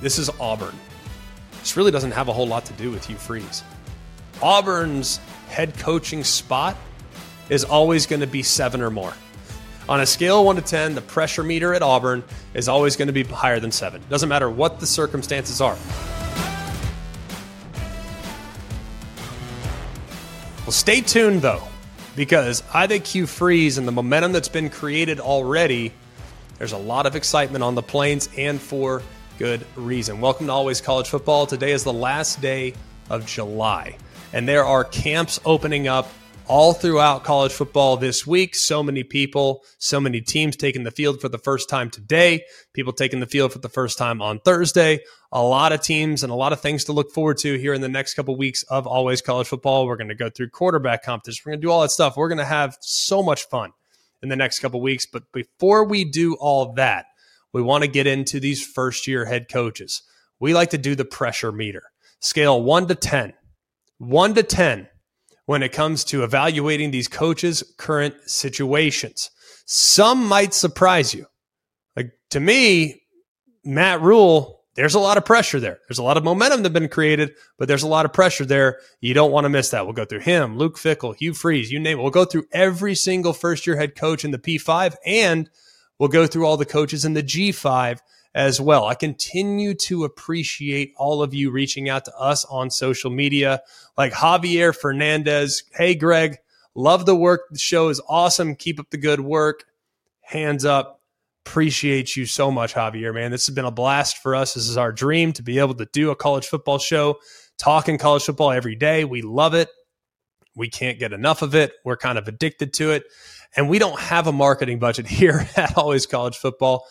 This is Auburn. This really doesn't have a whole lot to do with Hugh Freeze. Auburn's head coaching spot is always going to be seven or more. On a scale of one to 10, the pressure meter at Auburn is always going to be higher than seven. Doesn't matter what the circumstances are. Well, stay tuned though, because I think Hugh Freeze and the momentum that's been created already, there's a lot of excitement on the plains and for good reason. Welcome to Always College Football. Today is the last day of July, and there are camps opening up all throughout college football this week. So many people, so many teams taking the field for the first time today, people taking the field for the first time on Thursday. A lot of teams and a lot of things to look forward to here in the next couple weeks of Always College Football. We're going to go through quarterback competition. We're going to do all that stuff. We're going to have so much fun in the next couple weeks. But before we do all that, we want to get into these first year head coaches. We like to do the pressure meter scale one to 10. One to 10 when it comes to evaluating these coaches' current situations. Some might surprise you. Like to me, Matt Rhule, there's a lot of pressure there. There's a lot of momentum that's been created, but there's a lot of pressure there. You don't want to miss that. We'll go through him, Luke Fickell, Hugh Freeze, you name it. We'll go through every single first year head coach in the P5 and we'll go through all the coaches in the G5 as well. I continue to appreciate all of you reaching out to us on social media, like Javier Fernandez. Hey, Greg, love the work. The show is awesome. Keep up the good work. Hands up. Appreciate you so much, Javier, man. This has been a blast for us. This is our dream to be able to do a college football show, talking college football every day. We love it. We can't get enough of it. We're kind of addicted to it. And we don't have a marketing budget here at Always College Football.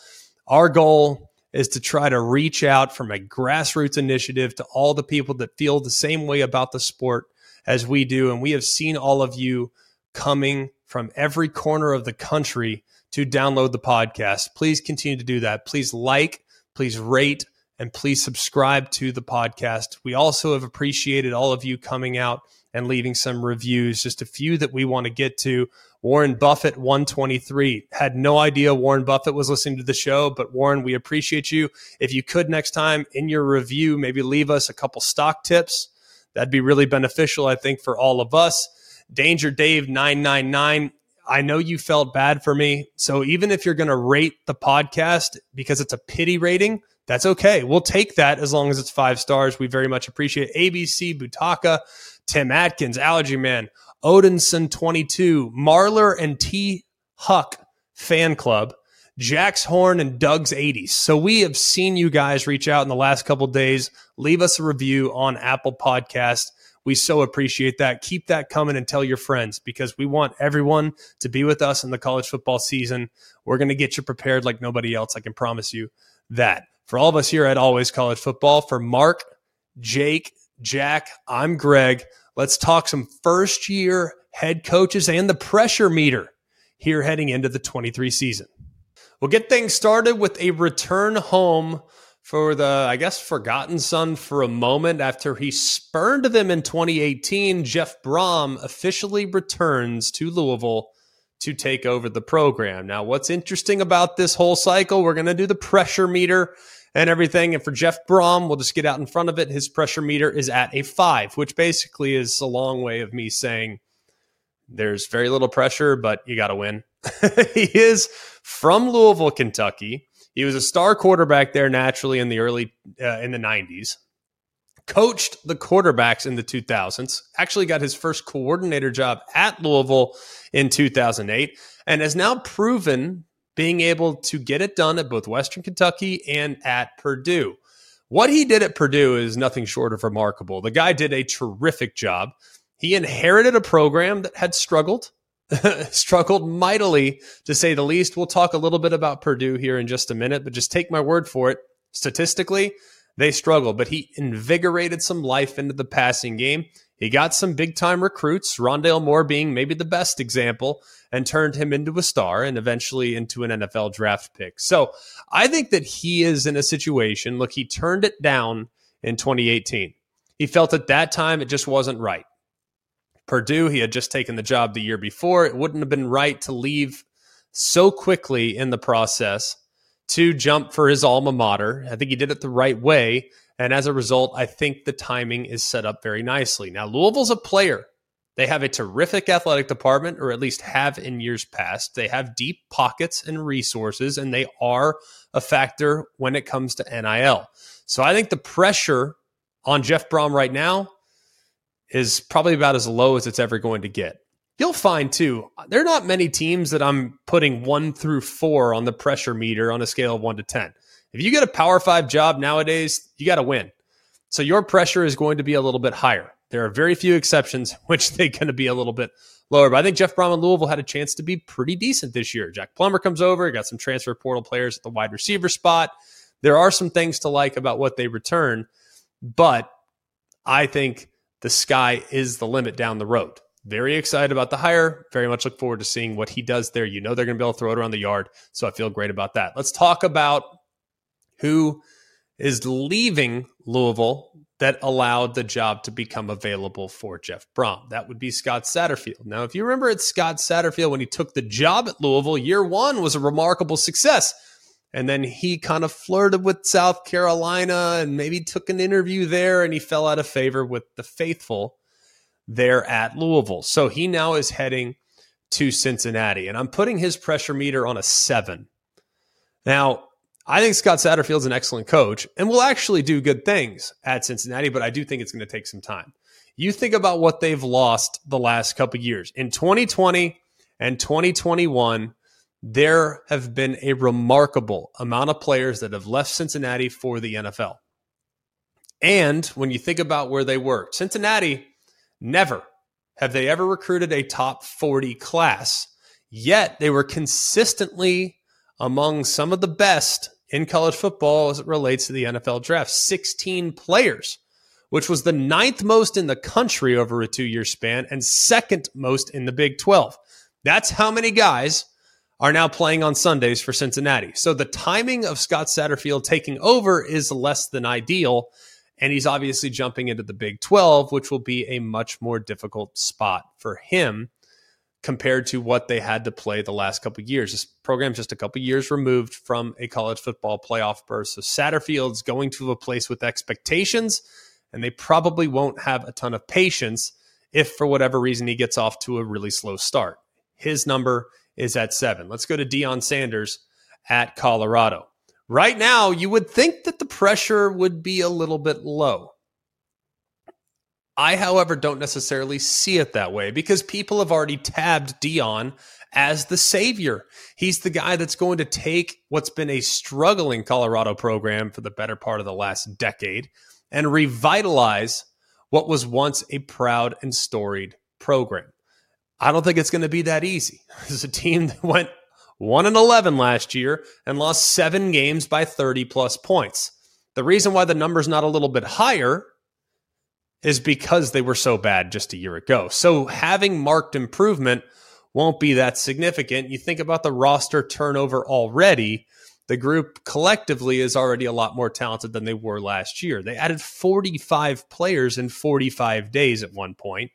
Our goal is to try to reach out from a grassroots initiative to all the people that feel the same way about the sport as we do. And we have seen all of you coming from every corner of the country to download the podcast. Please continue to do that. Please like, please rate, and please subscribe to the podcast. We also have appreciated all of you coming out and leaving some reviews, just a few that we want to get to. Warren Buffett 123 had no idea Warren Buffett was listening to the show, but Warren, we appreciate you. If you could next time in your review, maybe leave us a couple stock tips. That'd be really beneficial, I think, for all of us. Danger Dave 999. I know you felt bad for me. So even if you're going to rate the podcast because it's a pity rating, that's okay. We'll take that as long as it's five stars. We very much appreciate ABC, Butaka, Tim Atkins, Allergy Man, Odinson 22, Marler and T Huck fan club, Jack's Horn and Doug's 80s. So we have seen you guys reach out in the last couple days. Leave us a review on Apple Podcast. We so appreciate that. Keep that coming and tell your friends because we want everyone to be with us in the college football season. We're going to get you prepared like nobody else. I can promise you that. For all of us here at Always College Football, for Mark, Jake, Jack, I'm Greg. Let's talk some first year head coaches and the pressure meter here heading into the 23 season. We'll get things started with a return home for the, I guess, forgotten son for a moment after he spurned them in 2018. Jeff Brohm officially returns to Louisville to take over the program. Now, what's interesting about this whole cycle, we're going to do the pressure meter and everything. And for Jeff Brohm, we'll just get out in front of it. His pressure meter is at a five, which basically is a long way of me saying there's very little pressure, but you got to win. he is from Louisville, Kentucky. He was a star quarterback there naturally in the early uh, in the 90s. Coached the quarterbacks in the 2000s. Actually got his first coordinator job at Louisville in 2008 and has now proven being able to get it done at both Western Kentucky and at Purdue. What he did at Purdue is nothing short of remarkable. The guy did a terrific job. He inherited a program that had struggled, struggled mightily to say the least. We'll talk a little bit about Purdue here in just a minute, but just take my word for it. Statistically, they struggled, but he invigorated some life into the passing game. He got some big time recruits, Rondale Moore being maybe the best example, and turned him into a star and eventually into an NFL draft pick. So I think that he is in a situation. Look, he turned it down in 2018. He felt at that time it just wasn't right. Purdue, he had just taken the job the year before. It wouldn't have been right to leave so quickly in the process to jump for his alma mater. I think he did it the right way. And as a result, I think the timing is set up very nicely. Now, Louisville's a player. They have a terrific athletic department, or at least have in years past. They have deep pockets and resources, and they are a factor when it comes to NIL. So I think the pressure on Jeff Brohm right now is probably about as low as it's ever going to get. You'll find too, there are not many teams that I'm putting one through four on the pressure meter on a scale of one to 10. If you get a power five job nowadays, you got to win. So your pressure is going to be a little bit higher. There are very few exceptions, which they're going to be a little bit lower. But I think Jeff Brohm and Louisville had a chance to be pretty decent this year. Jack Plummer comes over, got some transfer portal players at the wide receiver spot. There are some things to like about what they return, but I think the sky is the limit down the road. Very excited about the hire. Very much look forward to seeing what he does there. You know they're going to be able to throw it around the yard. So I feel great about that. Let's talk about who is leaving Louisville that allowed the job to become available for Jeff Brohm. That would be Scott Satterfield. Now, if you remember at Scott Satterfield when he took the job at Louisville, year one was a remarkable success. And then he kind of flirted with South Carolina and maybe took an interview there and he fell out of favor with the faithful there at Louisville. So he now is heading to Cincinnati. And I'm putting his pressure meter on a seven. Now, I think Scott Satterfield's an excellent coach and will actually do good things at Cincinnati, but I do think it's going to take some time. You think about what they've lost the last couple years. In 2020 and 2021, there have been a remarkable amount of players that have left Cincinnati for the NFL. And when you think about where they were, Cincinnati never have they ever recruited a top 40 class. Yet they were consistently among some of the best in college football as it relates to the NFL draft 16 players, which was the ninth most in the country over a two year span and second most in the Big 12. That's how many guys are now playing on Sundays for Cincinnati. So the timing of Scott Satterfield taking over is less than ideal. And he's obviously jumping into the Big 12, which will be a much more difficult spot for him compared to what they had to play the last couple years. This program's just a couple years removed from a college football playoff berth. So Satterfield's going to a place with expectations, and they probably won't have a ton of patience if for whatever reason he gets off to a really slow start. His number is at seven. Let's go to Deion Sanders at Colorado. Right now, you would think that the pressure would be a little bit low. I, however, don't necessarily see it that way because people have already tabbed Deion as the savior. He's the guy that's going to take what's been a struggling Colorado program for the better part of the last decade and revitalize what was once a proud and storied program. I don't think it's going to be that easy. This is a team that went 1 and 11 last year and lost 7 games by 30 plus points. The reason why the number's not a little bit higher is because they were so bad just a year ago. So having marked improvement won't be that significant. You think about the roster turnover already. The group collectively is already a lot more talented than they were last year. They added 45 players in 45 days at one point.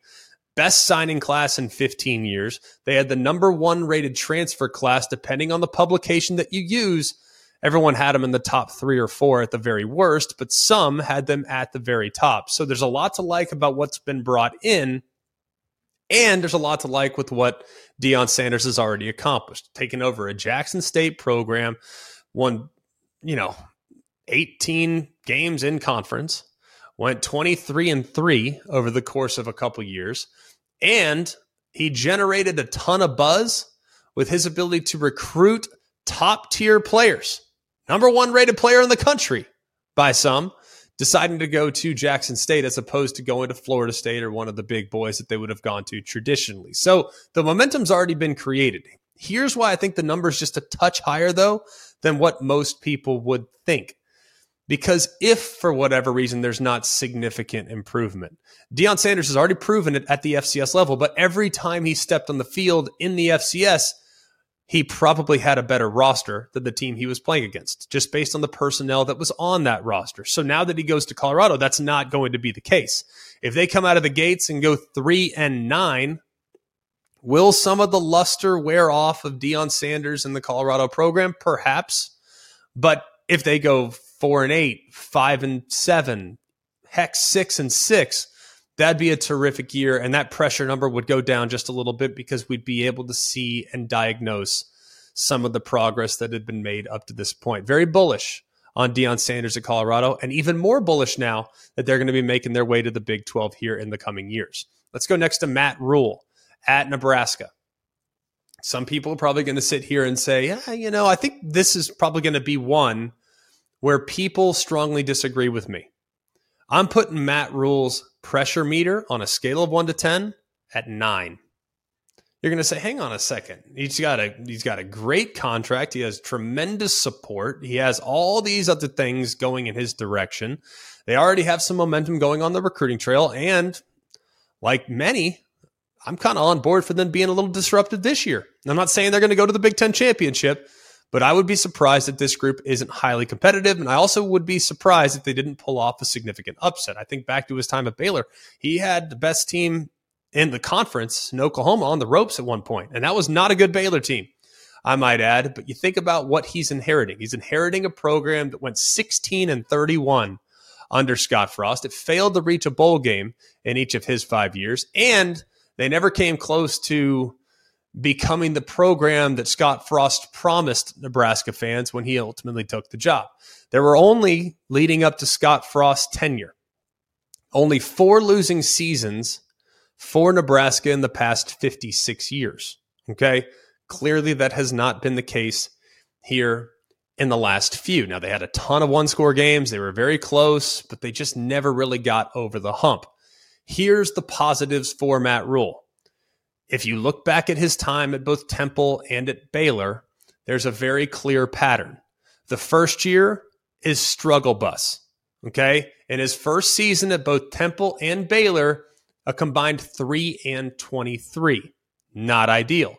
Best signing class in 15 years. They had the number one rated transfer class, depending on the publication that you use everyone had them in the top three or four at the very worst, but some had them at the very top. So there's a lot to like about what's been brought in. And there's a lot to like with what Deion Sanders has already accomplished, taking over a Jackson State program, won, you know, 18 games in conference, went 23 and 3 over the course of a couple years, and he generated a ton of buzz with his ability to recruit top tier players number one rated player in the country by some, deciding to go to Jackson State as opposed to going to Florida State or one of the big boys that they would have gone to traditionally. So the momentum's already been created. Here's why I think the number's just a touch higher, though, than what most people would think. Because if for whatever reason there's not significant improvement, Deion Sanders has already proven it at the FCS level, but every time he stepped on the field in the FCS, he probably had a better roster than the team he was playing against, just based on the personnel that was on that roster. So now that he goes to Colorado, that's not going to be the case. If they come out of the gates and go three and nine, will some of the luster wear off of Deion Sanders in the Colorado program? Perhaps. But if they go four and eight, five and seven, heck, six and six, that'd be a terrific year. And that pressure number would go down just a little bit because we'd be able to see and diagnose some of the progress that had been made up to this point. Very bullish on Deion Sanders at Colorado, and even more bullish now that they're going to be making their way to the Big 12 here in the coming years. Let's go next to Matt Rhule at Nebraska. Some people are probably going to sit here and say, yeah, you know, I think this is probably going to be one where people strongly disagree with me. I'm putting Matt Rhule's pressure meter on a scale of one to 10 at nine. You're going to say, hang on a second. He's got a he's got a great contract. He has tremendous support. He has all these other things going in his direction. They already have some momentum going on the recruiting trail, and like many, I'm kind of on board for them being a little disrupted this year. I'm not saying they're going to go to the Big Ten championship, but I would be surprised if this group isn't highly competitive. And I also would be surprised if they didn't pull off a significant upset. I think back to his time at Baylor, he had the best team in the conference in Oklahoma on the ropes at one point, and that was not a good Baylor team. I might add, but you think about what he's inheriting. He's inheriting a program that went 16 and 31 under Scott Frost. It failed to reach a bowl game in each of his five years, and they never came close to becoming the program that Scott Frost promised Nebraska fans when he ultimately took the job. There were only, leading up to Scott Frost's tenure, only four losing seasons for Nebraska in the past 56 years. Okay. Clearly, that has not been the case here in the last few. Now, they had a ton of one score games. They were very close, but they just never really got over the hump. Here's the positives for Matt Rhule if you look back at his time at both Temple and at Baylor, there's a very clear pattern. The first year is struggle bus. Okay. In his first season at both Temple and Baylor, a combined 3 and 23. Not ideal.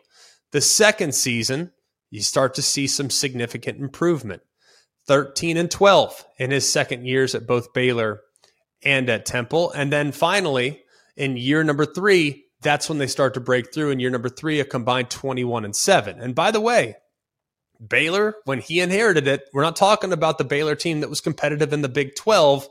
The second season, you start to see some significant improvement. 13 and 12 in his second years at both Baylor and at Temple. And then finally, in year number three, that's when they start to break through. In year number three, a combined 21 and 7. And by the way, Baylor, when he inherited it, we're not talking about the Baylor team that was competitive in the Big 12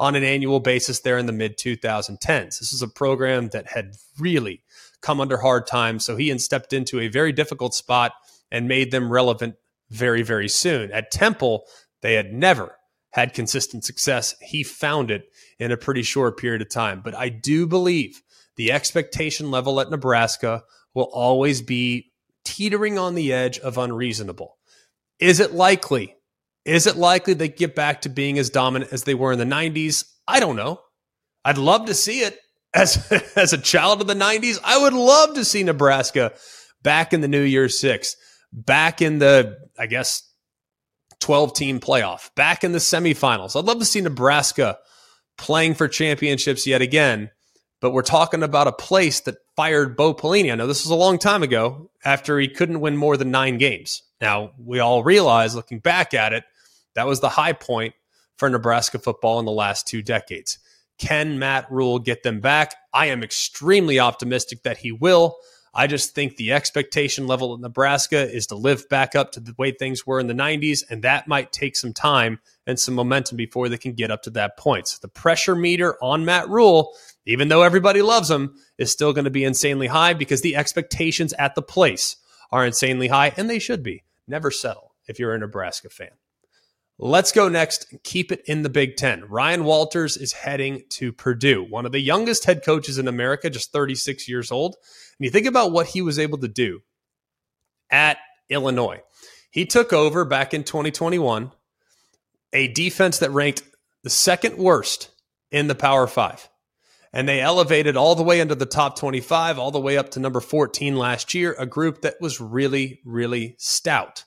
on an annual basis there in the mid 2010s. This is a program that had really come under hard times. So he stepped into a very difficult spot and made them relevant very, very soon. At Temple, they had never had consistent success. He found it in a pretty short period of time. But I do believe the expectation level at Nebraska will always be teetering on the edge of unreasonable. Is it likely? Is it likely they get back to being as dominant as they were in the 90s? I don't know. I'd love to see it. As, as a child of the 90s, I would love to see Nebraska back in the New Year's Six, back in the, I guess, 12 team playoff, back in the semifinals. I'd love to see Nebraska playing for championships yet again but we're talking about a place that fired Bo Pelini. I know this was a long time ago after he couldn't win more than nine games. Now, we all realize looking back at it, that was the high point for Nebraska football in the last two decades. Can Matt Rhule get them back? I am extremely optimistic that he will. I just think the expectation level at Nebraska is to live back up to the way things were in the 90s, and that might take some time and some momentum before they can get up to that point. So the pressure meter on Matt Rhule, even though everybody loves him, is still going to be insanely high because the expectations at the place are insanely high, and they should be. Never settle if you're a Nebraska fan. Let's go next keep it in the Big Ten. Ryan Walters is heading to Purdue, one of the youngest head coaches in America, just 36 years old. And you think about what he was able to do at Illinois. He took over back in 2021 a defense that ranked the second worst in the Power Five and they elevated all the way into the top 25, all the way up to number 14 last year, a group that was really, really stout.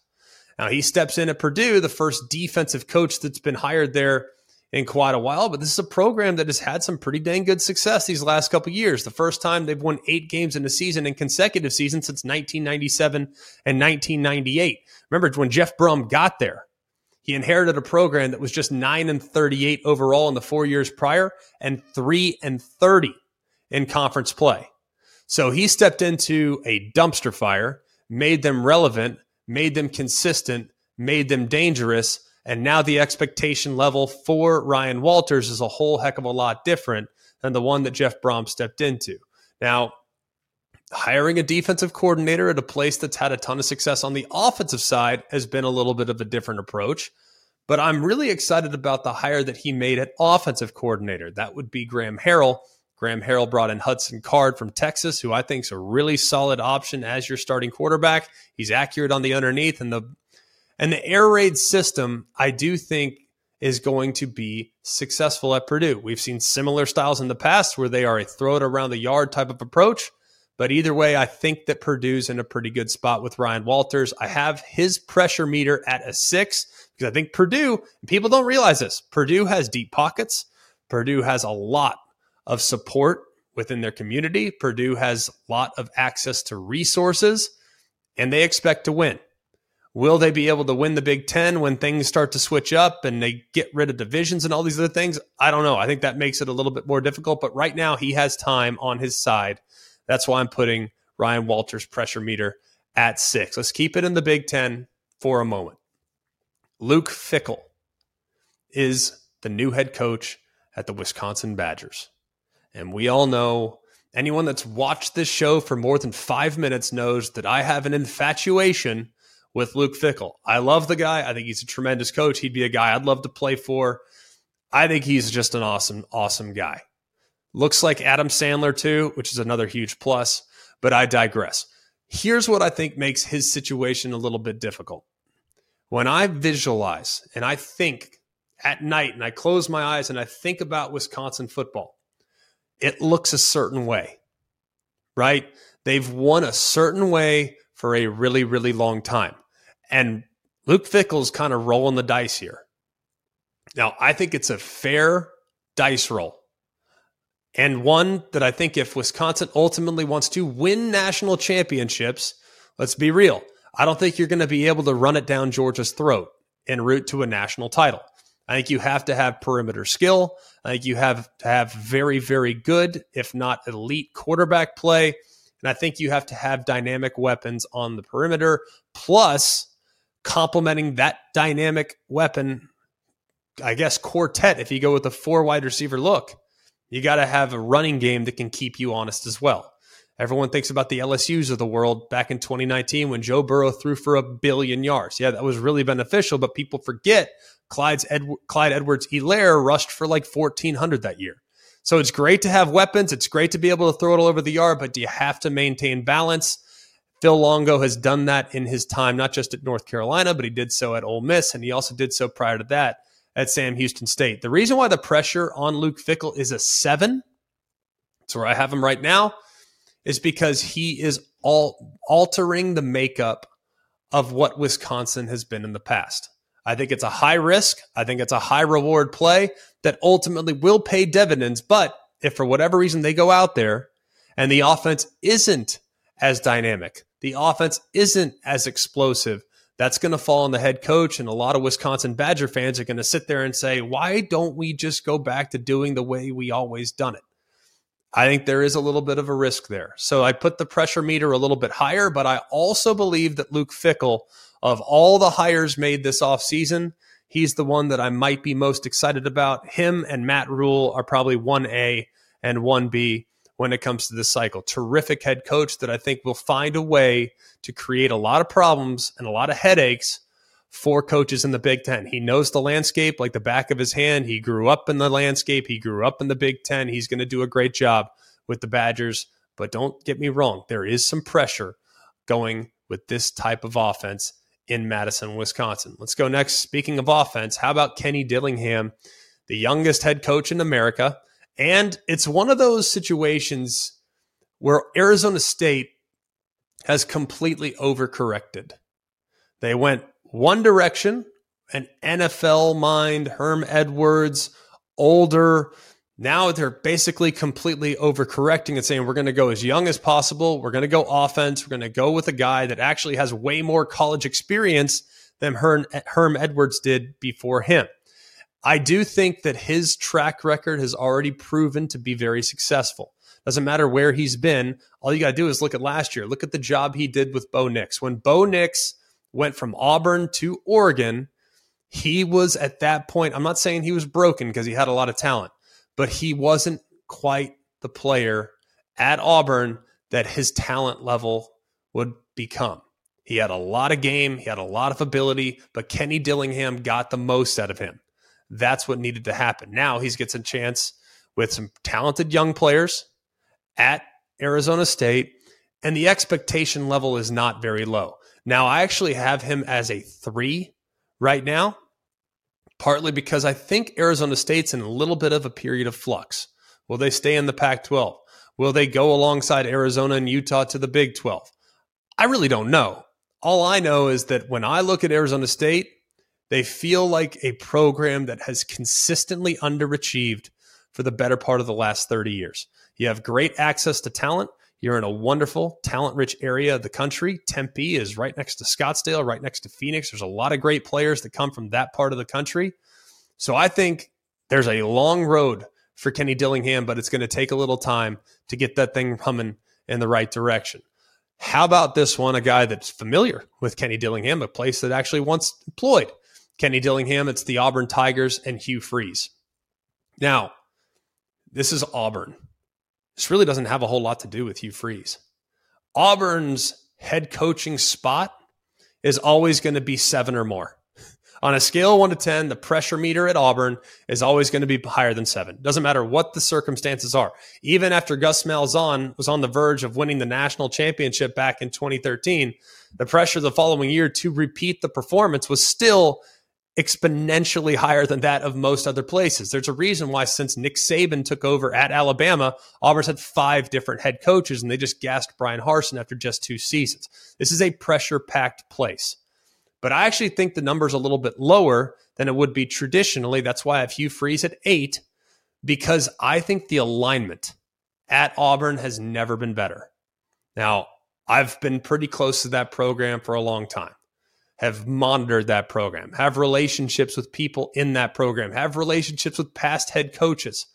Now he steps in at Purdue, the first defensive coach that's been hired there in quite a while, but this is a program that has had some pretty dang good success these last couple years. The first time they've won eight games in a season in consecutive seasons since 1997 and 1998. Remember when Jeff Brohm got there, he inherited a program that was just 9 and 38 overall in the 4 years prior and 3 and 30 in conference play. So he stepped into a dumpster fire, made them relevant, made them consistent, made them dangerous. And now the expectation level for Ryan Walters is a whole heck of a lot different than the one that Jeff Brohm stepped into. Now, hiring a defensive coordinator at a place that's had a ton of success on the offensive side has been a little bit of a different approach. But I'm really excited about the hire that he made at offensive coordinator. That would be Graham Harrell. Graham Harrell brought in Hudson Card from Texas, who I think is a really solid option as your starting quarterback. He's accurate on the underneath and the and the air raid system, I do think is going to be successful at Purdue. We've seen similar styles in the past where they are a throw it around the yard type of approach. But either way, I think that Purdue's in a pretty good spot with Ryan Walters. I have his pressure meter at a six because I think Purdue, people don't realize this, Purdue has deep pockets. Purdue has a lot of support within their community. Purdue has a lot of access to resources and they expect to win. Will they be able to win the Big Ten when things start to switch up and they get rid of divisions and all these other things? I don't know. I think that makes it a little bit more difficult, but right now he has time on his side that's why I'm putting Ryan Walters' pressure meter at six. Let's keep it in the Big Ten for a moment. Luke Fickell is the new head coach at the Wisconsin Badgers. And we all know anyone that's watched this show for more than five minutes knows that I have an infatuation with Luke Fickell. I love the guy. I think he's a tremendous coach. He'd be a guy I'd love to play for. I think he's just an awesome, awesome guy. Looks like Adam Sandler too, which is another huge plus, but I digress. Here's what I think makes his situation a little bit difficult. When I visualize and I think at night and I close my eyes and I think about Wisconsin football, it looks a certain way, right? They've won a certain way for a really, really long time. And Luke Fickell's kind of rolling the dice here. Now, I think it's a fair dice roll and one that I think if Wisconsin ultimately wants to win national championships, let's be real. I don't think you're going to be able to run it down Georgia's throat en route to a national title. I think you have to have perimeter skill. I think you have to have very, very good, if not elite quarterback play. And I think you have to have dynamic weapons on the perimeter, plus complementing that dynamic weapon, I guess, quartet, if you go with a four wide receiver look you got to have a running game that can keep you honest as well. Everyone thinks about the LSUs of the world back in 2019 when Joe Burrow threw for a billion yards. Yeah, that was really beneficial, but people forget Clyde's Ed- Clyde Edwards Helaire rushed for like 1,400 that year. So it's great to have weapons. It's great to be able to throw it all over the yard, but do you have to maintain balance? Phil Longo has done that in his time, not just at North Carolina, but he did so at Ole Miss, and he also did so prior to that at Sam Houston State. The reason why the pressure on Luke Fickell is a seven, that's where I have him right now, is because he is all altering the makeup of what Wisconsin has been in the past. I think it's a high risk. I think it's a high reward play that ultimately will pay dividends. But if for whatever reason they go out there and the offense isn't as dynamic, the offense isn't as explosive, that's going to fall on the head coach. And a lot of Wisconsin Badger fans are going to sit there and say, why don't we just go back to doing the way we always done it? I think there is a little bit of a risk there. So I put the pressure meter a little bit higher, but I also believe that Luke Fickell, of all the hires made this offseason, he's the one that I might be most excited about. Him and Matt Rhule are probably 1A and 1B when it comes to this cycle. Terrific head coach that I think will find a way to create a lot of problems and a lot of headaches for coaches in the Big Ten. He knows the landscape like the back of his hand. He grew up in the landscape, he grew up in the Big Ten. He's going to do a great job with the Badgers. But don't get me wrong, there is some pressure going with this type of offense in Madison, Wisconsin. Let's go next. Speaking of offense, how about Kenny Dillingham, the youngest head coach in America? And it's one of those situations where Arizona State has completely overcorrected. They went one direction, an NFL mind, Herm Edwards, older. Now they're basically completely overcorrecting and saying we're going to go as young as possible. We're going to go offense. We're going to go with a guy that actually has way more college experience than Herm, Herm Edwards did before him. I do think that his track record has already proven to be very successful. Doesn't matter where he's been. All you got to do is look at last year. Look at the job he did with Bo Nix. When Bo Nix went from Auburn to Oregon, he was at that point, I'm not saying he was broken because he had a lot of talent, but he wasn't quite the player at Auburn that his talent level would become. He had a lot of game, he had a lot of ability, but Kenny Dillingham got the most out of him. That's what needed to happen. Now he gets a chance with some talented young players at Arizona State, and the expectation level is not very low. Now, I actually have him as a three right now, partly because I think Arizona State's in a little bit of a period of flux. Will they stay in the Pac 12? Will they go alongside Arizona and Utah to the Big 12? I really don't know. All I know is that when I look at Arizona State, they feel like a program that has consistently underachieved for the better part of the last 30 years. You have great access to talent. You're in a wonderful, talent rich area of the country. Tempe is right next to Scottsdale, right next to Phoenix. There's a lot of great players that come from that part of the country. So I think there's a long road for Kenny Dillingham, but it's going to take a little time to get that thing humming in the right direction. How about this one? A guy that's familiar with Kenny Dillingham, a place that actually once employed Kenny Dillingham. It's the Auburn Tigers and Hugh Freeze. Now, this is Auburn. This really doesn't have a whole lot to do with Hugh Freeze. Auburn's head coaching spot is always going to be seven or more. On a scale of one to 10, the pressure meter at Auburn is always going to be higher than seven. Doesn't matter what the circumstances are. Even after Gus Malzahn was on the verge of winning the national championship back in 2013, the pressure the following year to repeat the performance was still exponentially higher than that of most other places. There's a reason why since Nick Saban took over at Alabama, Auburn's had five different head coaches and they just gassed Bryan Harsin after just two seasons. This is a pressure packed place. But I actually think the number's a little bit lower than it would be traditionally. That's why I have Hugh Freeze at eight, because I think the alignment at Auburn has never been better. Now, I've been pretty close to that program for a long time have monitored that program, have relationships with people in that program, have relationships with past head coaches.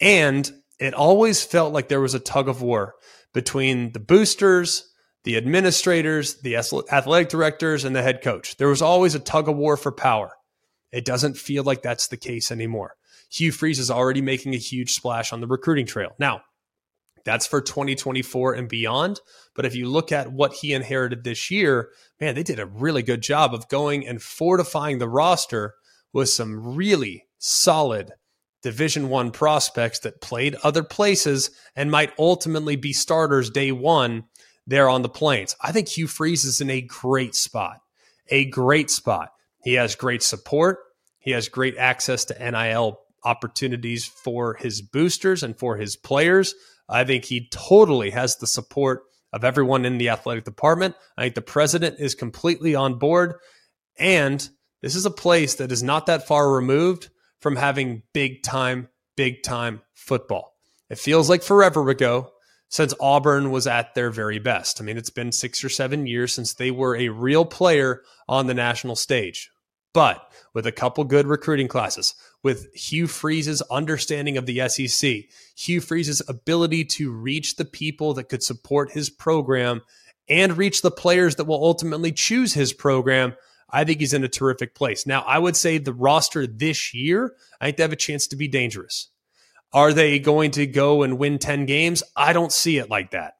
And it always felt like there was a tug of war between the boosters, the administrators, the athletic directors, and the head coach. There was always a tug of war for power. It doesn't feel like that's the case anymore. Hugh Freeze is already making a huge splash on the recruiting trail. Now, that's for 2024 and beyond. But if you look at what he inherited this year, man, they did a really good job of going and fortifying the roster with some really solid division 1 prospects that played other places and might ultimately be starters day 1 there on the plains. I think Hugh Freeze is in a great spot. A great spot. He has great support. He has great access to NIL opportunities for his boosters and for his players. I think he totally has the support of everyone in the athletic department. I think the president is completely on board. And this is a place that is not that far removed from having big time, big time football. It feels like forever ago since Auburn was at their very best. I mean, it's been six or seven years since they were a real player on the national stage. But with a couple good recruiting classes, with Hugh Freeze's understanding of the SEC, Hugh Freeze's ability to reach the people that could support his program and reach the players that will ultimately choose his program, I think he's in a terrific place. Now, I would say the roster this year, I think they have a chance to be dangerous. Are they going to go and win 10 games? I don't see it like that.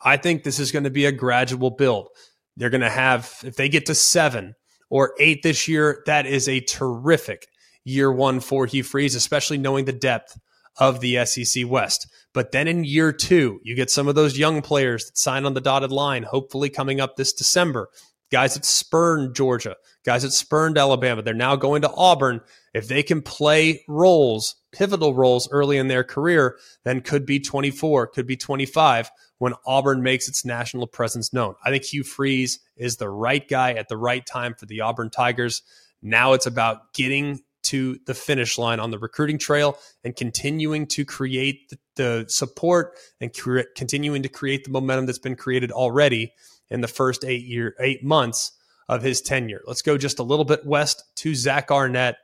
I think this is going to be a gradual build. They're going to have, if they get to seven or eight this year, that is a terrific year one for Hugh Freeze, especially knowing the depth of the SEC West. But then in year two, you get some of those young players that sign on the dotted line, hopefully coming up this December. Guys that spurned Georgia, guys that spurned Alabama. They're now going to Auburn. If they can play roles, pivotal roles early in their career, then could be 24, could be 25 when Auburn makes its national presence known. I think Hugh Freeze is the right guy at the right time for the Auburn Tigers. Now it's about getting to the finish line on the recruiting trail and continuing to create the, support and cre- continuing to create the momentum that's been created already in the first eight year eight months of his tenure. Let's go just a little bit west to Zach Arnett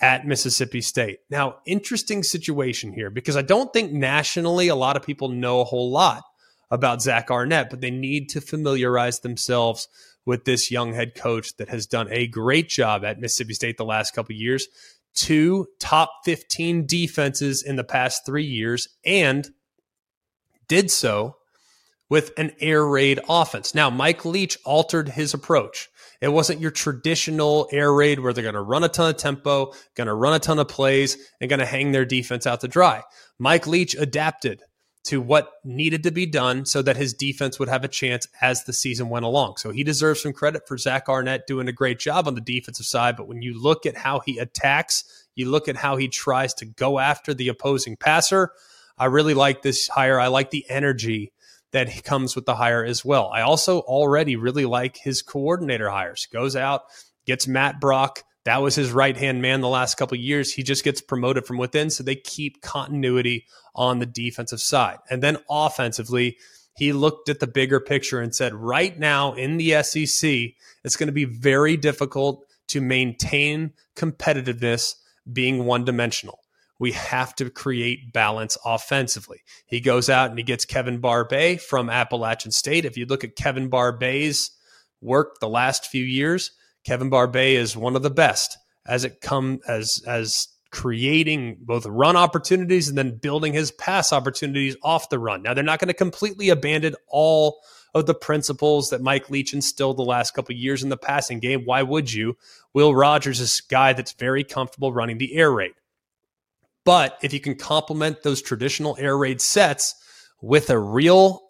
at Mississippi State. Now, interesting situation here because I don't think nationally a lot of people know a whole lot about Zach Arnett, but they need to familiarize themselves with this young head coach that has done a great job at Mississippi State the last couple years. Two top 15 defenses in the past three years, and did so with an air raid offense. Now, Mike Leach altered his approach. It wasn't your traditional air raid where they're going to run a ton of tempo, going to run a ton of plays, and going to hang their defense out to dry. Mike Leach adapted to what needed to be done so that his defense would have a chance as the season went along. So he deserves some credit for Zach Arnett doing a great job on the defensive side. But when you look at how he attacks, you look at how he tries to go after the opposing passer. I really like this hire. I like the energy that comes with the hire as well. I also already really like his coordinator hires. Goes out, gets Matt Brock. That was his right hand man the last couple years. He just gets promoted from within, so they keep continuity on the defensive side. And then offensively, he looked at the bigger picture and said, right now in the SEC, it's going to be very difficult to maintain competitiveness being one dimensional. We have to create balance offensively. He goes out and he gets Kevin Barbay from Appalachian State. If you look at Kevin Barbay's work the last few years, Kevin Barbay is one of the best as it come as as creating both run opportunities and then building his pass opportunities off the run. Now they're not going to completely abandon all of the principles that Mike Leach instilled the last couple years in the passing game. Why would you? Will Rogers is a guy that's very comfortable running the air raid. But if you can complement those traditional air raid sets with a real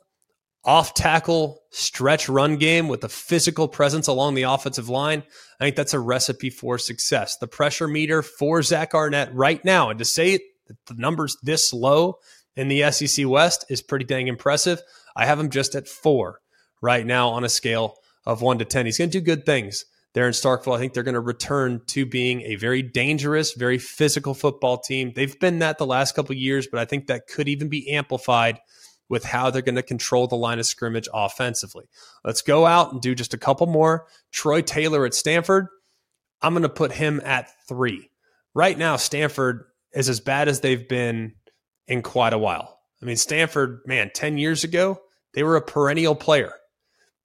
off tackle stretch run game with a physical presence along the offensive line, I think that's a recipe for success. The pressure meter for Zach Arnett right now, and to say that the numbers this low in the SEC West is pretty dang impressive. I have him just at four right now on a scale of one to 10. He's going to do good things there in Starkville. I think they're going to return to being a very dangerous, very physical football team. They've been that the last couple years, but I think that could even be amplified with how they're going to control the line of scrimmage offensively. Let's go out and do just a couple more. Troy Taylor at Stanford. I'm going to put him at three. Right now, Stanford is as bad as they've been in quite a while. I mean, Stanford, man, 10 years ago, they were a perennial player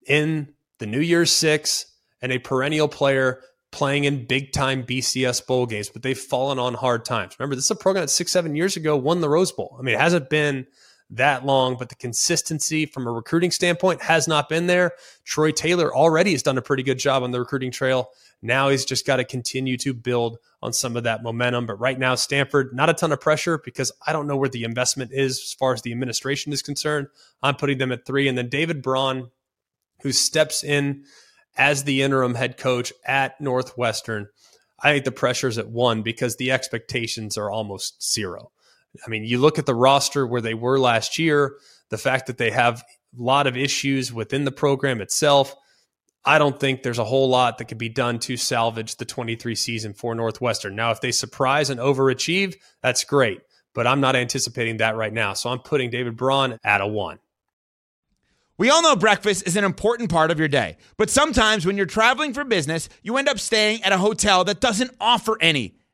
in the New Year's Six and a perennial player playing in big time BCS bowl games, but they've fallen on hard times. Remember, this is a program that six, seven years ago won the Rose Bowl. I mean, it hasn't been that long, but the consistency from a recruiting standpoint has not been there. Troy Taylor already has done a pretty good job on the recruiting trail. Now he's just got to continue to build on some of that momentum. But right now, Stanford, not a ton of pressure because I don't know where the investment is as far as the administration is concerned. I'm putting them at three. And then David Braun, who steps in as the interim head coach at Northwestern, I think the pressure's at one because the expectations are almost zero. I mean, you look at the roster where they were last year, the fact that they have a lot of issues within the program itself. I don't think there's a whole lot that could be done to salvage the 23 season for Northwestern. Now, if they surprise and overachieve, that's great, but I'm not anticipating that right now. So I'm putting David Braun at a one. We all know breakfast is an important part of your day, but sometimes when you're traveling for business, you end up staying at a hotel that doesn't offer any.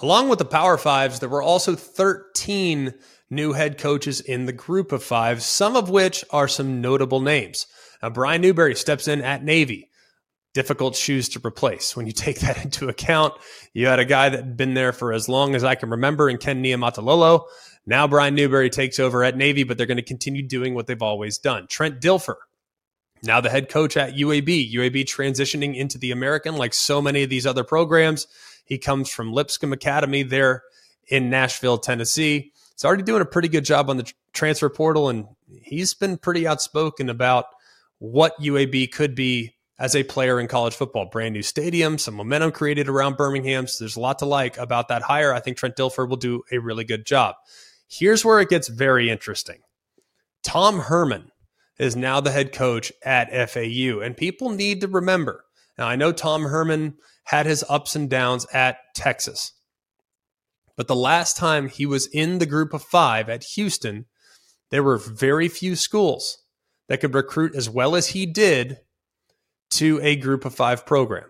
Along with the Power Fives, there were also 13 new head coaches in the group of five, some of which are some notable names. Now, Brian Newberry steps in at Navy. Difficult shoes to replace. When you take that into account, you had a guy that had been there for as long as I can remember in Ken Niumatalolo. Now Brian Newberry takes over at Navy, but they're going to continue doing what they've always done. Trent Dilfer Now the head coach at UAB, UAB transitioning into the American like so many of these other programs. He comes from Lipscomb Academy there in Nashville, Tennessee. He's already doing a pretty good job on the transfer portal, and he's been pretty outspoken about what UAB could be as a player in college football. Brand new stadium, some momentum created around Birmingham. So there's a lot to like about that hire. I think Trent Dilfer will do a really good job. Here's where it gets very interesting. Tom Herman is now the head coach at FAU, and people need to remember. Now, I know Tom Herman had his ups and downs at Texas, but the last time he was in the group of five at Houston, there were very few schools that could recruit as well as he did to a group of five program.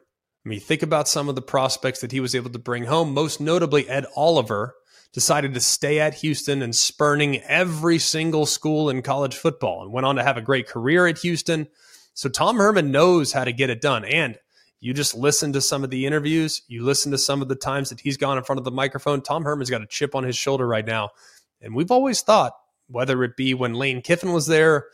I mean, think about some of the prospects that he was able to bring home, most notably Ed Oliver decided to stay at Houston and spurning every single school in college football and went on to have a great career at Houston. So Tom Herman knows how to get it done. And you just listen to some of the interviews, you listen to some of the times that he's gone in front of the microphone. Tom Herman's got a chip on his shoulder right now. And we've always thought, whether it be when Lane Kiffin was there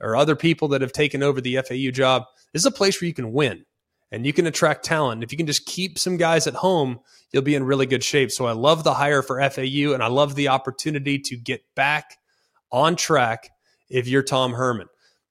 or other people that have taken over the FAU job, this is a place where you can win and you can attract talent. If you can just keep some guys at home, you'll be in really good shape. So I love the hire for FAU and I love the opportunity to get back on track if you're Tom Herman.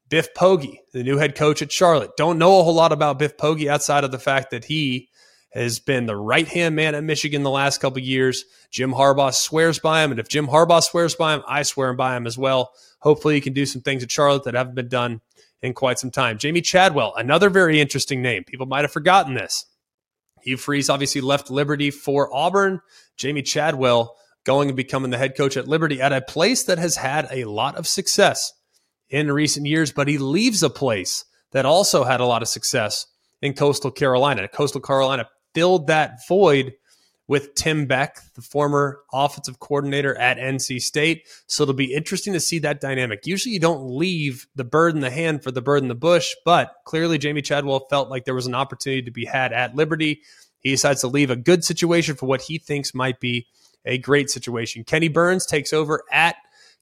Biff Poggi, the new head coach at Charlotte. Don't know a whole lot about Biff Poggi outside of the fact that he has been the right hand man at Michigan the last couple years. Jim Harbaugh swears by him. And if Jim Harbaugh swears by him, I swear by him as well. Hopefully, he can do some things at Charlotte that haven't been done in quite some time. Jamey Chadwell, another very interesting name. People might have forgotten this. Hugh Freeze obviously left Liberty for Auburn. Jamey Chadwell going and becoming the head coach at Liberty at a place that has had a lot of success in recent years, but he leaves a place that also had a lot of success in Coastal Carolina. Coastal Carolina filled that void with Tim Beck, the former offensive coordinator at NC State. So it'll be interesting to see that dynamic. Usually you don't leave the bird in the hand for the bird in the bush, but clearly Jamey Chadwell felt like there was an opportunity to be had at Liberty. He decides to leave a good situation for what he thinks might be a great situation. Kenni Burns takes over at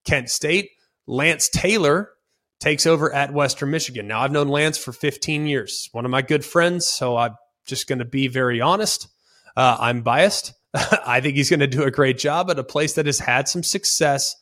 Kent State. Lance Taylor takes over at Western Michigan. Now, I've known Lance for 15 years, one of my good friends, so I'm just going to be very honest. Uh, I'm biased. I think he's going to do a great job at a place that has had some success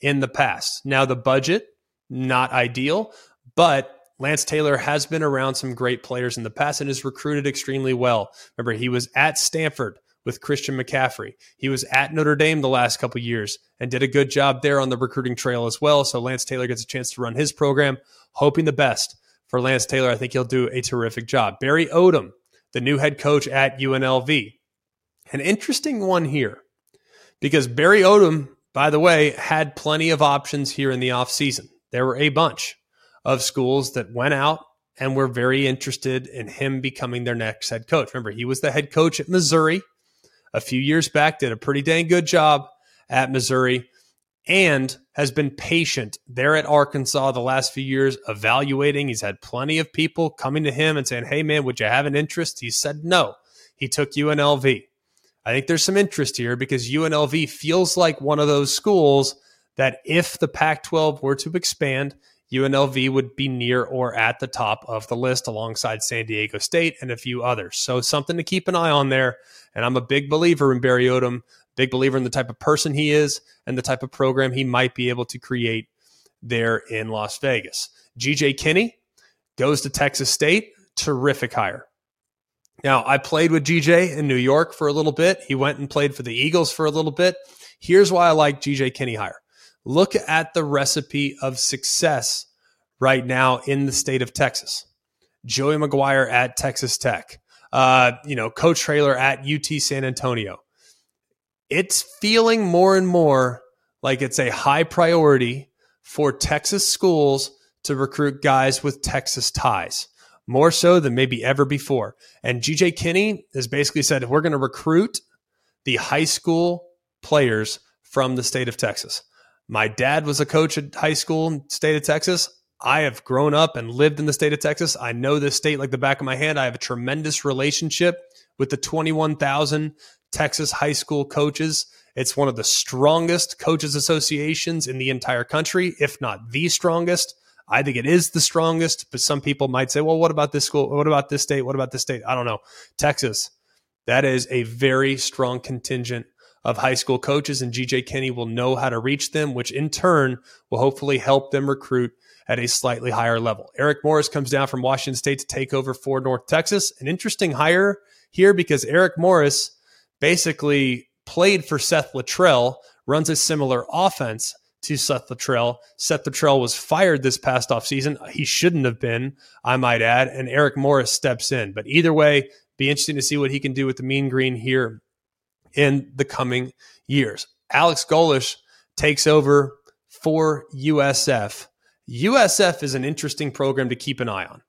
in the past. Now, the budget, not ideal, but Lance Taylor has been around some great players in the past and has recruited extremely well. Remember, he was at Stanford with Christian McCaffrey. He was at Notre Dame the last couple years and did a good job there on the recruiting trail as well. So Lance Taylor gets a chance to run his program, hoping the best for Lance Taylor. I think he'll do a terrific job. Barry Odom the new head coach at UNLV. An interesting one here because Barry Odom, by the way, had plenty of options here in the offseason. There were a bunch of schools that went out and were very interested in him becoming their next head coach. Remember, he was the head coach at Missouri a few years back, did a pretty dang good job at Missouri and has been patient there at Arkansas the last few years, evaluating. He's had plenty of people coming to him and saying, Hey, man, would you have an interest? He said no. He took UNLV. I think there's some interest here because UNLV feels like one of those schools that if the Pac 12 were to expand, UNLV would be near or at the top of the list alongside San Diego State and a few others. So, something to keep an eye on there. And I'm a big believer in Barry Odom big believer in the type of person he is and the type of program he might be able to create there in Las Vegas. GJ Kinne goes to Texas State, terrific hire. Now, I played with GJ in New York for a little bit. He went and played for the Eagles for a little bit. Here's why I like GJ Kinne hire. Look at the recipe of success right now in the state of Texas. Joey McGuire at Texas Tech. Uh, you know, Coach Traylor at UT San Antonio it's feeling more and more like it's a high priority for Texas schools to recruit guys with Texas ties, more so than maybe ever before. And GJ Kinne has basically said we're going to recruit the high school players from the state of Texas. My dad was a coach at high school in state of Texas. I have grown up and lived in the state of Texas. I know this state like the back of my hand. I have a tremendous relationship with the 21,000 Texas high school coaches. It's one of the strongest coaches associations in the entire country, if not the strongest. I think it is the strongest, but some people might say, well, what about this school? What about this state? What about this state? I don't know. Texas, that is a very strong contingent of high school coaches, and GJ Kinne will know how to reach them, which in turn will hopefully help them recruit at a slightly higher level. Eric Morris comes down from Washington State to take over for North Texas. An interesting hire here because Eric Morris basically played for Seth Littrell, runs a similar offense to Seth Littrell. Seth Littrell was fired this past offseason. He shouldn't have been, I might add, and Eric Morris steps in. But either way, be interesting to see what he can do with the Mean Green here in the coming years. Alex Golesh takes over for USF. USF is an interesting program to keep an eye on.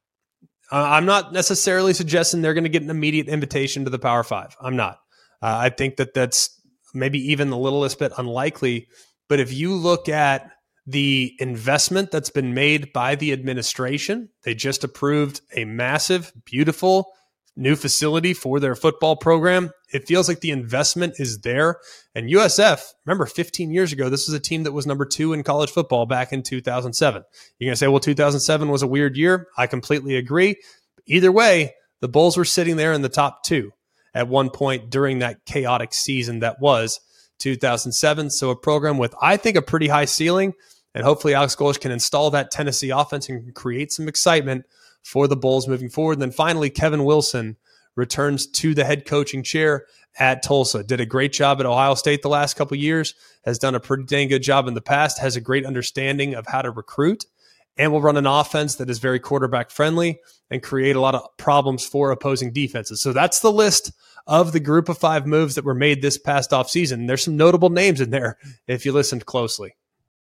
Uh, I'm not necessarily suggesting they're going to get an immediate invitation to the Power Five. I'm not. Uh, I think that that's maybe even the littlest bit unlikely. But if you look at the investment that's been made by the administration, they just approved a massive, beautiful new facility for their football program. It feels like the investment is there. And USF, remember 15 years ago, this was a team that was number two in college football back in 2007. You're going to say, well, 2007 was a weird year. I completely agree. Either way, the Bulls were sitting there in the top two at one point during that chaotic season that was 2007. So a program with, I think, a pretty high ceiling. And hopefully Alex Golesh can install that Tennessee offense and create some excitement for the Bulls moving forward. And then finally, Kevin Wilson returns to the head coaching chair at Tulsa. Did a great job at Ohio State the last couple years, has done a pretty dang good job in the past, has a great understanding of how to recruit, and will run an offense that is very quarterback friendly and create a lot of problems for opposing defenses. So that's the list of the group of five moves that were made this past offseason. There's some notable names in there if you listened closely.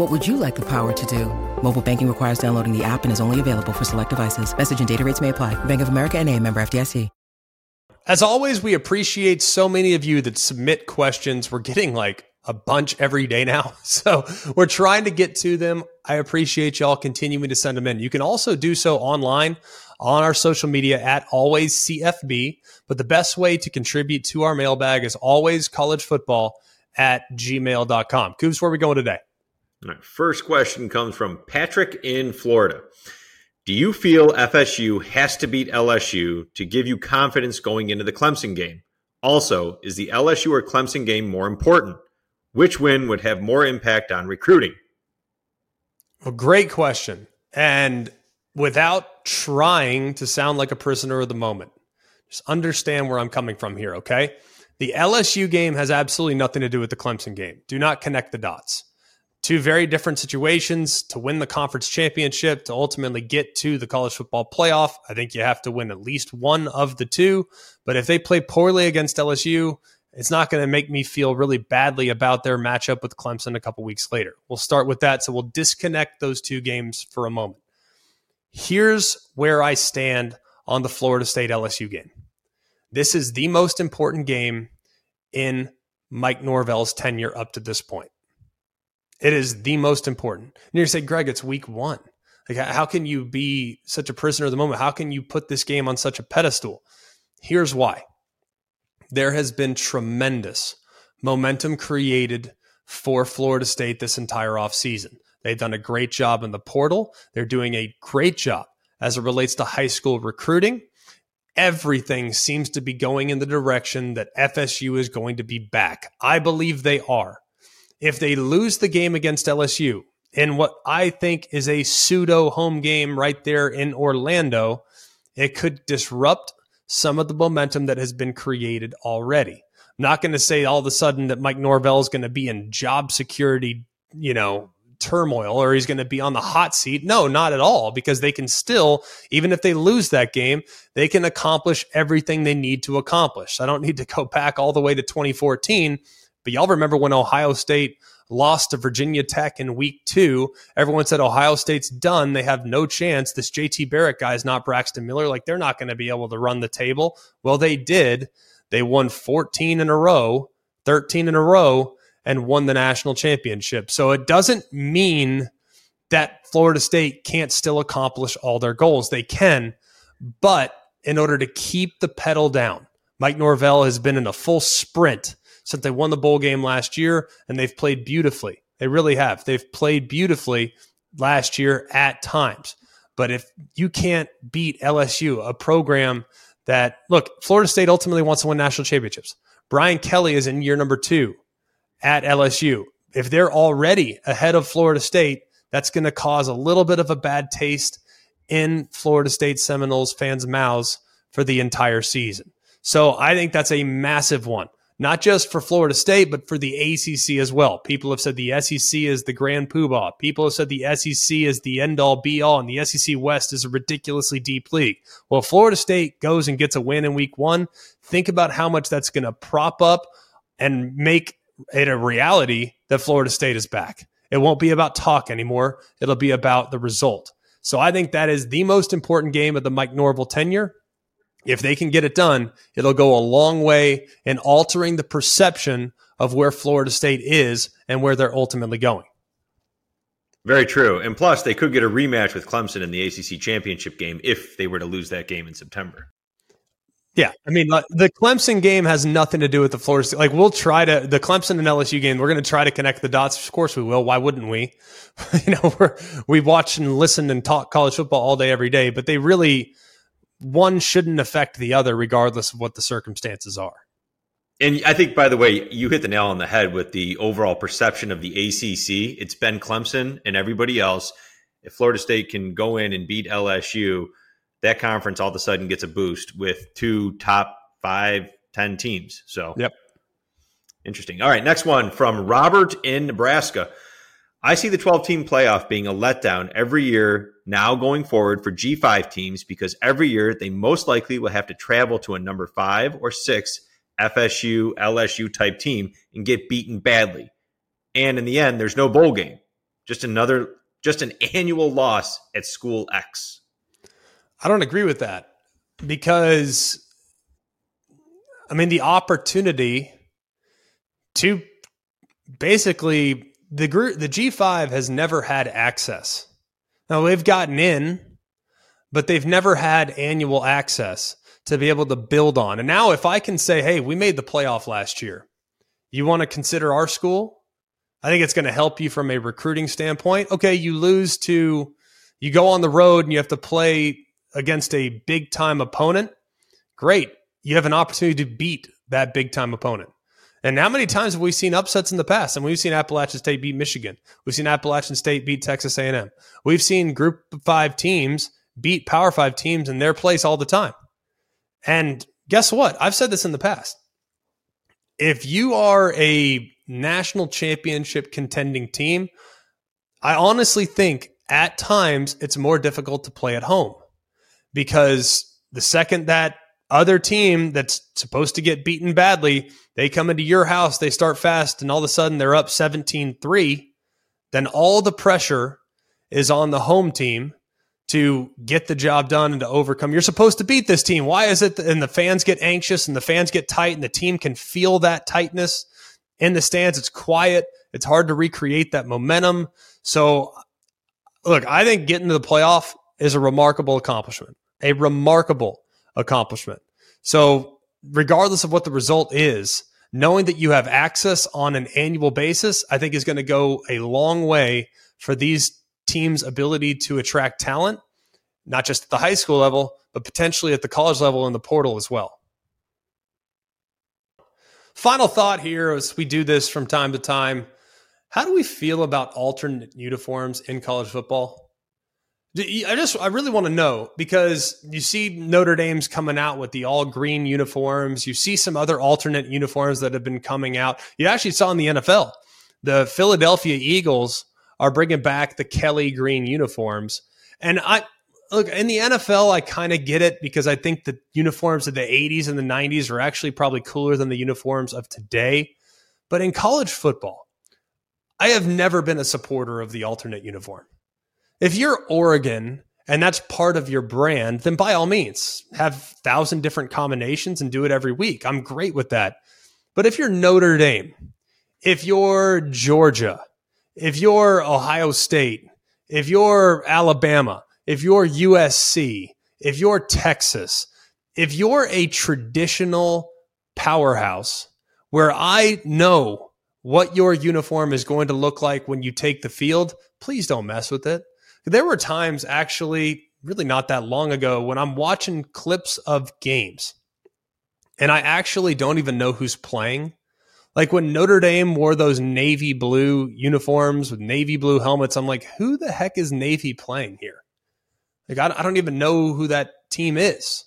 What would you like the power to do? Mobile banking requires downloading the app and is only available for select devices. Message and data rates may apply. Bank of America and a member FDIC. As always, we appreciate so many of you that submit questions. We're getting like a bunch every day now. So we're trying to get to them. I appreciate y'all continuing to send them in. You can also do so online on our social media at always CFB. But the best way to contribute to our mailbag is always collegefootball at gmail.com. Coops, where are we going today? All right, first question comes from Patrick in Florida. Do you feel FSU has to beat LSU to give you confidence going into the Clemson game? Also, is the LSU or Clemson game more important? Which win would have more impact on recruiting? A great question. And without trying to sound like a prisoner of the moment, just understand where I'm coming from here, okay? The LSU game has absolutely nothing to do with the Clemson game. Do not connect the dots two very different situations to win the conference championship to ultimately get to the college football playoff. I think you have to win at least one of the two. But if they play poorly against LSU, it's not going to make me feel really badly about their matchup with Clemson a couple weeks later. We'll start with that. So we'll disconnect those two games for a moment. Here's where I stand on the Florida State LSU game. This is the most important game in Mike Norvell's tenure up to this point. It is the most important. And you're say, Greg, it's week one. Like, how can you be such a prisoner of the moment? How can you put this game on such a pedestal? Here's why. There has been tremendous momentum created for Florida State this entire offseason. They've done a great job in the portal. They're doing a great job as it relates to high school recruiting. Everything seems to be going in the direction that FSU is going to be back. I believe they are if they lose the game against LSU in what I think is a pseudo home game right there in Orlando, it could disrupt some of the momentum that has been created already. I'm not going to say all of a sudden that Mike Norvell is going to be in job security, you know, turmoil or he's going to be on the hot seat. No, not at all, because they can still, even if they lose that game, they can accomplish everything they need to accomplish. I don't need to go back all the way to 2014, but y'all remember when Ohio State lost to Virginia Tech in week two. Everyone said Ohio State's done. They have no chance. This JT Barrett guy is not Braxton Miller. Like they're not going to be able to run the table. Well, they did. They won 14 in a row, 13 in a row and won the national championship. So it doesn't mean that Florida State can't still accomplish all their goals. They can, but in order to keep the pedal down, Mike Norvell has been in a full sprint since they won the bowl game last year, and they've played beautifully. They really have. They've played beautifully last year at times. But if you can't beat LSU, a program that, look, Florida State ultimately wants to win national championships. Brian Kelly is in year number two at LSU. If they're already ahead of Florida State, that's going to cause a little bit of a bad taste in Florida State Seminoles fans' mouths for the entire season. So I think that's a massive one, not just for Florida State, but for the ACC as well. People have said the SEC is the grand poobah. People have said the SEC is the end all be all, and the SEC West is a ridiculously deep league. Well, Florida State goes and gets a win in week one. Think about how much that's going to prop up and make it a reality that Florida State is back. It won't be about talk anymore. It'll be about the result. So I think that is the most important game of the Mike Norvell tenure. If they can get it done, it'll go a long way in altering the perception of where Florida State is and where they're ultimately going. Very true. And plus, they could get a rematch with Clemson in the ACC championship game if they were to lose that game in September. Yeah, I mean uh, the Clemson game has nothing to do with the Florida State. Like we'll try to the Clemson and LSU game. We're going to try to connect the dots. Of course we will. Why wouldn't we? you know, we're, we watch and listen and talk college football all day every day. But they really one shouldn't affect the other, regardless of what the circumstances are. And I think, by the way, you hit the nail on the head with the overall perception of the ACC. It's been Clemson and everybody else. If Florida State can go in and beat LSU that conference all of a sudden gets a boost with two top five, ten teams. So, yep. Interesting. All right. Next one from Robert in Nebraska. I see the 12 team playoff being a letdown every year now going forward for G5 teams because every year they most likely will have to travel to a number five or six FSU, LSU type team and get beaten badly. And in the end, there's no bowl game, just another, just an annual loss at school X. I don't agree with that because, I mean, the opportunity to basically the group, the G5 has never had access. Now they've gotten in, but they've never had annual access to be able to build on. And now, if I can say, hey, we made the playoff last year, you want to consider our school? I think it's going to help you from a recruiting standpoint. Okay, you lose to, you go on the road and you have to play against a big time opponent, great. You have an opportunity to beat that big time opponent. And how many times have we seen upsets in the past? And we've seen Appalachian State beat Michigan. We've seen Appalachian State beat Texas A&M. We've seen Group Five teams beat Power Five teams in their place all the time. And guess what? I've said this in the past. If you are a national championship contending team, I honestly think at times it's more difficult to play at home because the second that other team that's supposed to get beaten badly, they come into your house, they start fast, and all of a sudden they're up 17 3, then all the pressure is on the home team to get the job done and to overcome. You're supposed to beat this team. Why is it? And the fans get anxious and the fans get tight, and the team can feel that tightness in the stands. It's quiet, it's hard to recreate that momentum. So, look, I think getting to the playoff is a remarkable accomplishment a remarkable accomplishment. So, regardless of what the result is, knowing that you have access on an annual basis, I think is going to go a long way for these teams' ability to attract talent, not just at the high school level, but potentially at the college level in the portal as well. Final thought here as we do this from time to time. How do we feel about alternate uniforms in college football? I just I really want to know because you see Notre Dame's coming out with the all green uniforms. You see some other alternate uniforms that have been coming out. You actually saw in the NFL, the Philadelphia Eagles are bringing back the Kelly green uniforms. And I look in the NFL, I kind of get it because I think the uniforms of the 80s and the 90s are actually probably cooler than the uniforms of today. But in college football, I have never been a supporter of the alternate uniform. If you're Oregon and that's part of your brand, then by all means, have thousand different combinations and do it every week. I'm great with that. But if you're Notre Dame, if you're Georgia, if you're Ohio State, if you're Alabama, if you're USC, if you're Texas, if you're a traditional powerhouse where I know what your uniform is going to look like when you take the field, please don't mess with it. There were times actually, really not that long ago, when I'm watching clips of games and I actually don't even know who's playing. Like when Notre Dame wore those navy blue uniforms with navy blue helmets, I'm like, who the heck is Navy playing here? Like, I don't even know who that team is.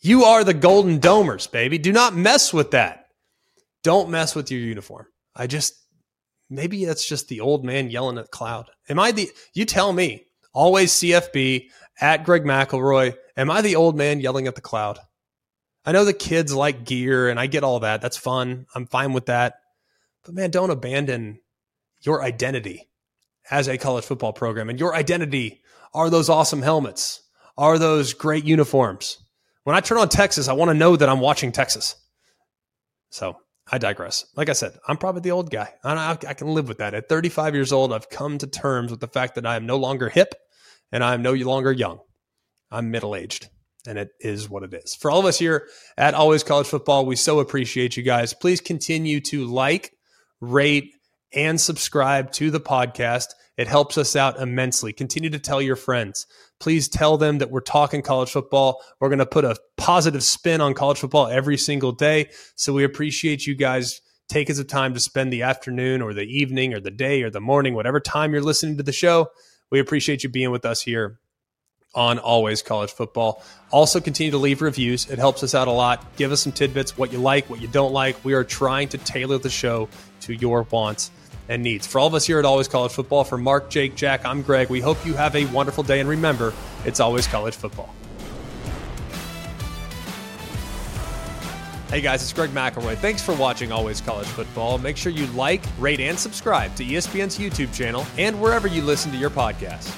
You are the Golden Domers, baby. Do not mess with that. Don't mess with your uniform. I just, maybe that's just the old man yelling at the cloud. Am I the, you tell me, always CFB at Greg McElroy. Am I the old man yelling at the cloud? I know the kids like gear and I get all that. That's fun. I'm fine with that. But man, don't abandon your identity as a college football program. And your identity are those awesome helmets, are those great uniforms. When I turn on Texas, I want to know that I'm watching Texas. So I digress. Like I said, I'm probably the old guy. I, I can live with that. At 35 years old, I've come to terms with the fact that I am no longer hip and I am no longer young. I'm middle aged and it is what it is. For all of us here at Always College Football, we so appreciate you guys. Please continue to like, rate, and subscribe to the podcast. It helps us out immensely. Continue to tell your friends. Please tell them that we're talking college football. We're going to put a positive spin on college football every single day. So we appreciate you guys taking the time to spend the afternoon or the evening or the day or the morning, whatever time you're listening to the show. We appreciate you being with us here on Always College Football. Also, continue to leave reviews. It helps us out a lot. Give us some tidbits, what you like, what you don't like. We are trying to tailor the show to your wants and needs. For all of us here at Always College Football, for Mark, Jake, Jack, I'm Greg. We hope you have a wonderful day. And remember, it's always college football. Hey guys, it's Greg McElroy. Thanks for watching Always College Football. Make sure you like, rate, and subscribe to ESPN's YouTube channel and wherever you listen to your podcasts.